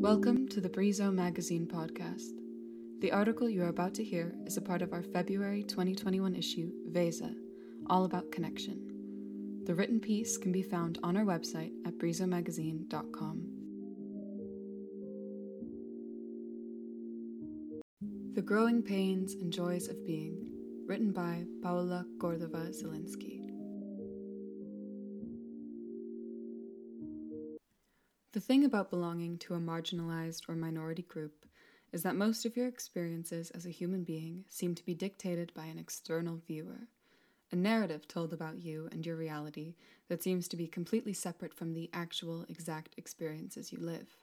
Welcome to the Brizo Magazine podcast. The article you are about to hear is a part of our February 2021 issue, Vesa, all about connection. The written piece can be found on our website at brizomagazine.com. The Growing Pains and Joys of Being, written by Paula Cordova Zelinsky. The thing about belonging to a marginalized or minority group is that most of your experiences as a human being seem to be dictated by an external viewer a narrative told about you and your reality that seems to be completely separate from the actual exact experiences you live.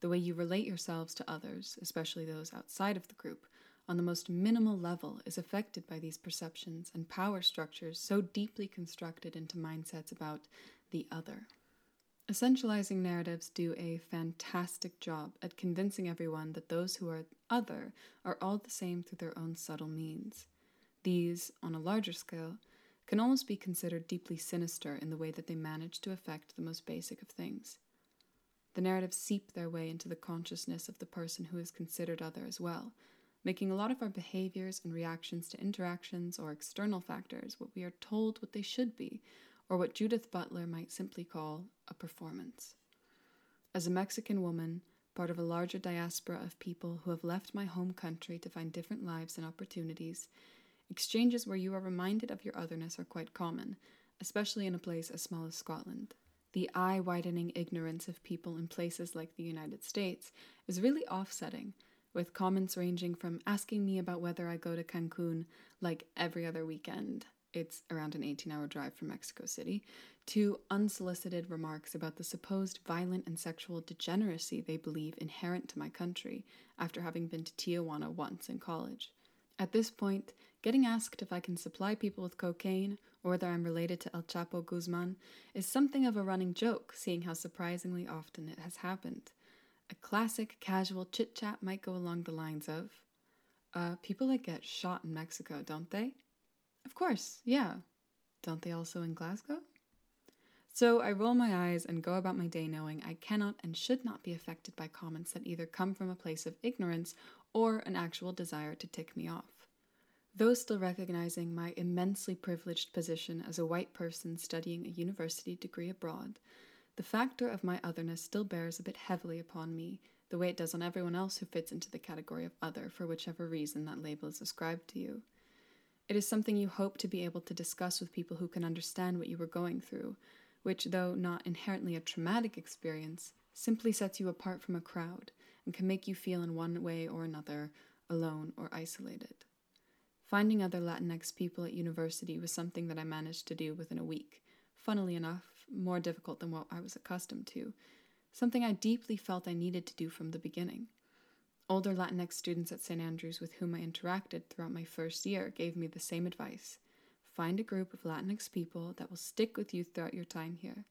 The way you relate yourselves to others, especially those outside of the group, on the most minimal level is affected by these perceptions and power structures so deeply constructed into mindsets about the other. Essentializing narratives do a fantastic job at convincing everyone that those who are other are all the same through their own subtle means. These, on a larger scale, can almost be considered deeply sinister in the way that they manage to affect the most basic of things. The narratives seep their way into the consciousness of the person who is considered other as well, making a lot of our behaviors and reactions to interactions or external factors what we are told what they should be, or what Judith Butler might simply call a performance. As a Mexican woman, part of a larger diaspora of people who have left my home country to find different lives and opportunities, Exchanges where you are reminded of your otherness are quite common, especially in a place as small as Scotland. The eye widening ignorance of people in places like the United States is really offsetting, with comments ranging from asking me about whether I go to Cancun like every other weekend, it's around an 18 hour drive from Mexico City, to unsolicited remarks about the supposed violent and sexual degeneracy they believe inherent to my country after having been to Tijuana once in college. At this point, getting asked if I can supply people with cocaine or whether I'm related to El Chapo Guzman is something of a running joke, seeing how surprisingly often it has happened. A classic casual chit chat might go along the lines of uh, People that get shot in Mexico, don't they? Of course, yeah. Don't they also in Glasgow? So I roll my eyes and go about my day knowing I cannot and should not be affected by comments that either come from a place of ignorance or an actual desire to tick me off. Though still recognizing my immensely privileged position as a white person studying a university degree abroad, the factor of my otherness still bears a bit heavily upon me, the way it does on everyone else who fits into the category of other for whichever reason that label is ascribed to you. It is something you hope to be able to discuss with people who can understand what you were going through, which, though not inherently a traumatic experience, simply sets you apart from a crowd and can make you feel in one way or another alone or isolated. Finding other Latinx people at university was something that I managed to do within a week. Funnily enough, more difficult than what I was accustomed to, something I deeply felt I needed to do from the beginning. Older Latinx students at St. Andrews with whom I interacted throughout my first year gave me the same advice. Find a group of Latinx people that will stick with you throughout your time here.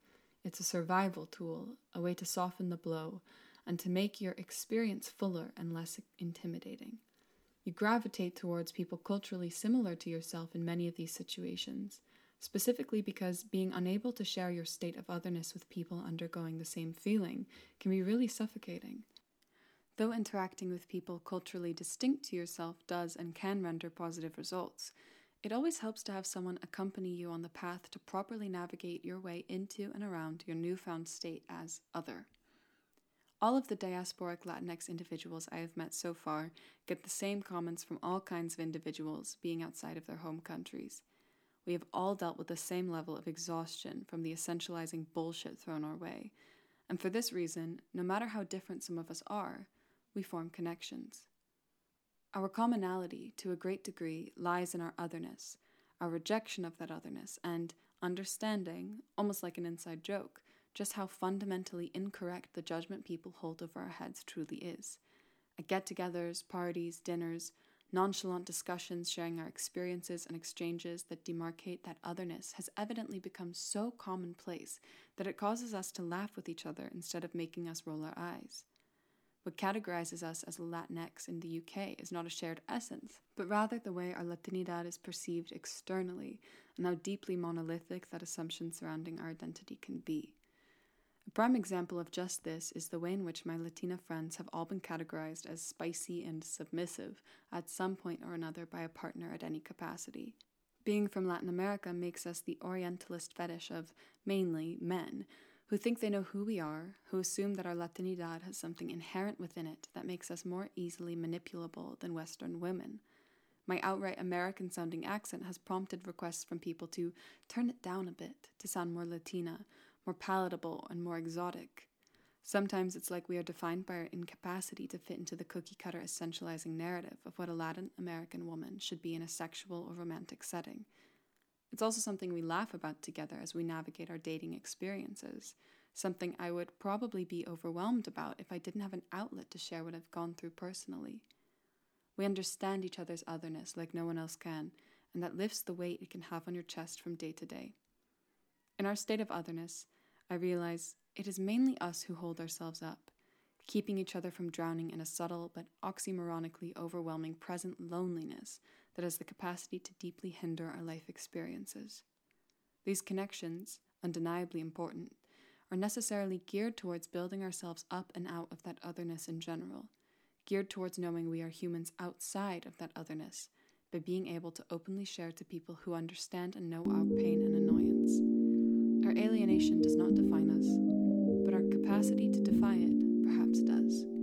It's a survival tool, a way to soften the blow, and to make your experience fuller and less intimidating. You gravitate towards people culturally similar to yourself in many of these situations, specifically because being unable to share your state of otherness with people undergoing the same feeling can be really suffocating. Though interacting with people culturally distinct to yourself does and can render positive results, it always helps to have someone accompany you on the path to properly navigate your way into and around your newfound state as other. All of the diasporic Latinx individuals I have met so far get the same comments from all kinds of individuals being outside of their home countries. We have all dealt with the same level of exhaustion from the essentializing bullshit thrown our way, and for this reason, no matter how different some of us are, we form connections. Our commonality, to a great degree, lies in our otherness, our rejection of that otherness, and understanding, almost like an inside joke, just how fundamentally incorrect the judgment people hold over our heads truly is. At get togethers, parties, dinners, nonchalant discussions sharing our experiences and exchanges that demarcate that otherness has evidently become so commonplace that it causes us to laugh with each other instead of making us roll our eyes. What categorizes us as Latinx in the UK is not a shared essence, but rather the way our Latinidad is perceived externally and how deeply monolithic that assumption surrounding our identity can be. A prime example of just this is the way in which my Latina friends have all been categorized as spicy and submissive at some point or another by a partner at any capacity. Being from Latin America makes us the Orientalist fetish of, mainly, men who think they know who we are, who assume that our Latinidad has something inherent within it that makes us more easily manipulable than Western women. My outright American sounding accent has prompted requests from people to turn it down a bit to sound more Latina, more palatable, and more exotic. Sometimes it's like we are defined by our incapacity to fit into the cookie cutter essentializing narrative of what a Latin American woman should be in a sexual or romantic setting. It's also something we laugh about together as we navigate our dating experiences, something I would probably be overwhelmed about if I didn't have an outlet to share what I've gone through personally. We understand each other's otherness like no one else can, and that lifts the weight it can have on your chest from day to day. In our state of otherness, I realize it is mainly us who hold ourselves up, keeping each other from drowning in a subtle but oxymoronically overwhelming present loneliness that has the capacity to deeply hinder our life experiences. These connections, undeniably important, are necessarily geared towards building ourselves up and out of that otherness in general geared towards knowing we are humans outside of that otherness by being able to openly share to people who understand and know our pain and annoyance. Our alienation does not define us, but our capacity to defy it perhaps does.